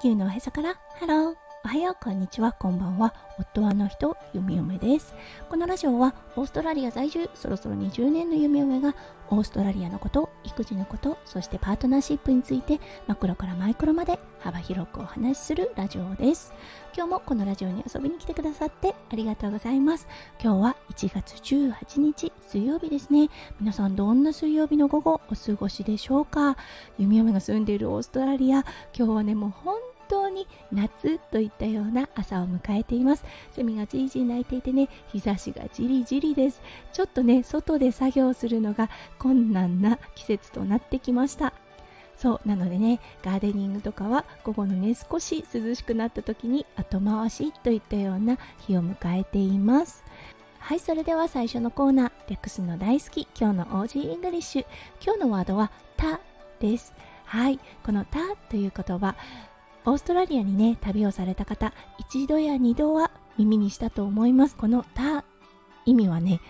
球のおへそから。ハローおはよう。こんにちは。こんばんは。夫はの人弓嫁です。このラジオはオーストラリア在住。そろそろ20年の弓嫁がオーストラリアのこと育児のことそしてパートナーシップについてマクロからマイクロまで幅広くお話しするラジオです。今日もこのラジオに遊びに来てくださってありがとうございます。今日は1月18日水曜日ですね。皆さんどんな水曜日の午後お過ごしでしょうか？弓嫁が住んでいるオーストラリア。今日はねもう本当に夏といったような朝を迎えています。セミがじいじい鳴いていてね日差しがじりじりです。ちょっとね外で作業するのが困難な季節となってきました。そうなのでねガーデニングとかは午後のね少し涼しくなった時に後回しといったような日を迎えています。はいそれでは最初のコーナー略すの大好き。今日の Aussie English。今日のワードは「た」です。はいこの「た」という言葉オーストラリアにね旅をされた方一度や二度は耳にしたと思います。この「た」意味はね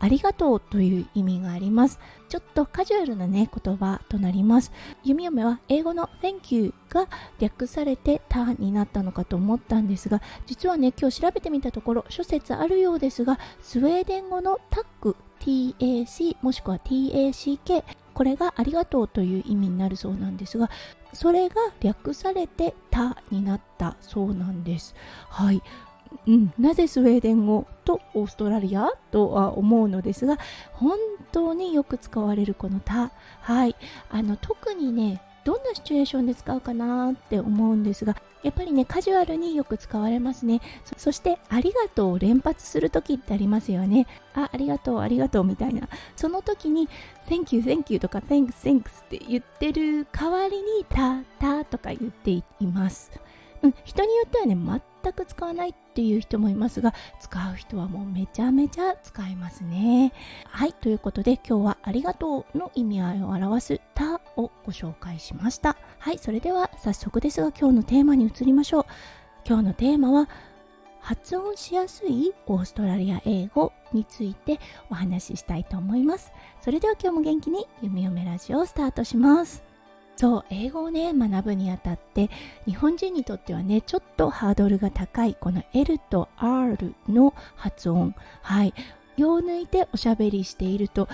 ありがとうという意味があります。ちょっとカジュアルなね言葉となります。弓嫁は英語の Thank you が略されてターになったのかと思ったんですが実はね今日調べてみたところ諸説あるようですがスウェーデン語のタック TAC もしくは TACK これがありがとうという意味になるそうなんですがそれが略されて「た」になったそうなんです。はい。うん、なぜスウェーデン語とオーストラリアとは思うのですが本当によく使われるこの「た」はい。あの特にねどんなシチュエーションで使うかなって思うんですがやっぱりねカジュアルによく使われますね。そしてありがとうを連発する時ってありますよね。あありがとうありがとうみたいな。その時に Thank you thank you とか Thanks thanks って言ってる代わりにたたとか言っています。うん、人によってはね全く使わないっっていう人もいますが使う人はもうめちゃめちゃ使いますね。はいということで今日はありがとうの意味合いを表すたをご紹介しました。はいそれでは早速ですが今日のテーマに移りましょう。今日のテーマは発音しやすいオーストラリア英語についてお話ししたいと思います。それでは今日も元気に弓嫁ラジオをスタートします。そう英語をね学ぶにあたって日本人にとってはねちょっとハードルが高いこの L と R の発音。はい。を抜いておしゃべりしていると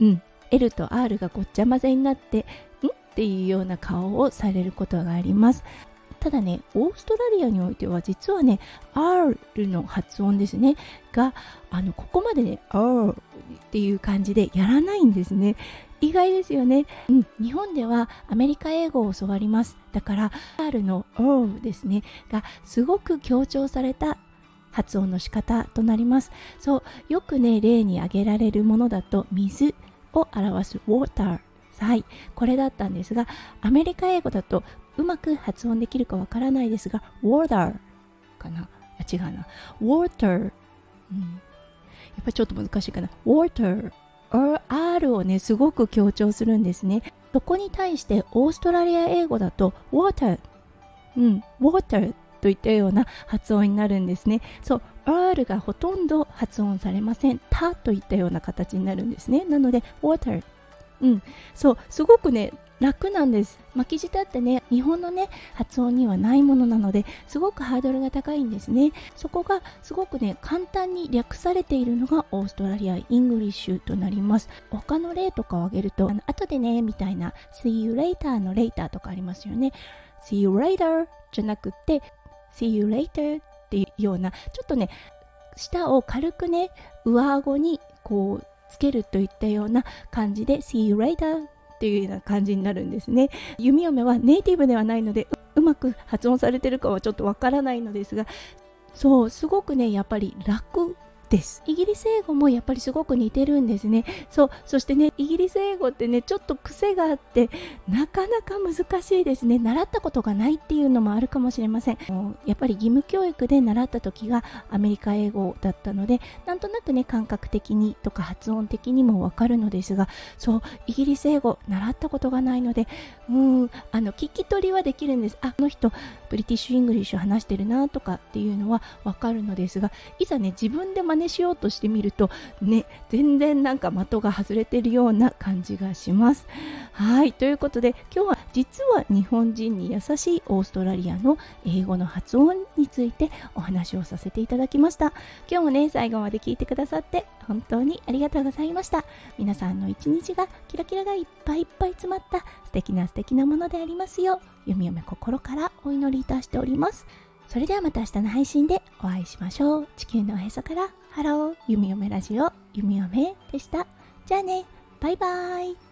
うん。L と R がごっちゃ混ぜになってんっていうような顔をされることがあります。ただねオーストラリアにおいては実はね R の発音ですね。があのここまでね R っていう感じでやらないんですね。意外ですよね、うん、日本ではアメリカ英語を教わります。だから R の O ですね。がすごく強調された発音の仕方となります。そうよくね例に挙げられるものだと水を表す water はい。これだったんですがアメリカ英語だとうまく発音できるかわからないですが water かな？あ違うな。Water、うん、やっぱりちょっと難しいかな。Water R をねすごく強調するんですね。そこに対してオーストラリア英語だと water うん。Water といったような発音になるんですね。そう。R がほとんど発音されません。たといったような形になるんですね。なので water うん。そう。すごくね楽なんです。巻き舌ってね日本のね発音にはないものなのですごくハードルが高いんですね。そこがすごくね簡単に略されているのがオーストラリア English となります。他の例とかを挙げるとあの後でねみたいな See you later の later とかありますよね。See you later じゃなくて See you later っていうようなちょっとね舌を軽くね上顎にこうつけるといったような感じで See you later っていうような感じになるんですね。弓嫁はネイティブではないのでうまく発音されてるかはちょっとわからないのですがそうすごくねやっぱり楽です。イギリス英語もやっぱりすごく似てるんですね。そうそしてねイギリス英語ってねちょっと癖があってなかなか難しいですね。習ったことがないっていうのもあるかもしれません。やっぱり義務教育で習った時がアメリカ英語だったのでなんとなくね感覚的にとか発音的にもわかるのですがそうイギリス英語習ったことがないのでうんあの聞き取りはできるんです。あこの人 British English 話してるなとかっていうのはわかるのですがいざね自分で真似しようとしてみるとね全然なんか的が外れてるような感じがします。はい。ということで今日は実は日本人に優しいオーストラリアの英語の発音についてお話をさせていただきました。今日もね最後まで聞いてくださって本当にありがとうございました。皆さんの一日がキラキラがいっぱいいっぱい詰まった素敵な素敵なものでありますよう弓嫁心からお祈りいたしております。それではまた明日の配信でお会いしましょう。地球のおへそからハロー。弓嫁ラジオ。弓嫁でした。じゃあね。バイバーイ。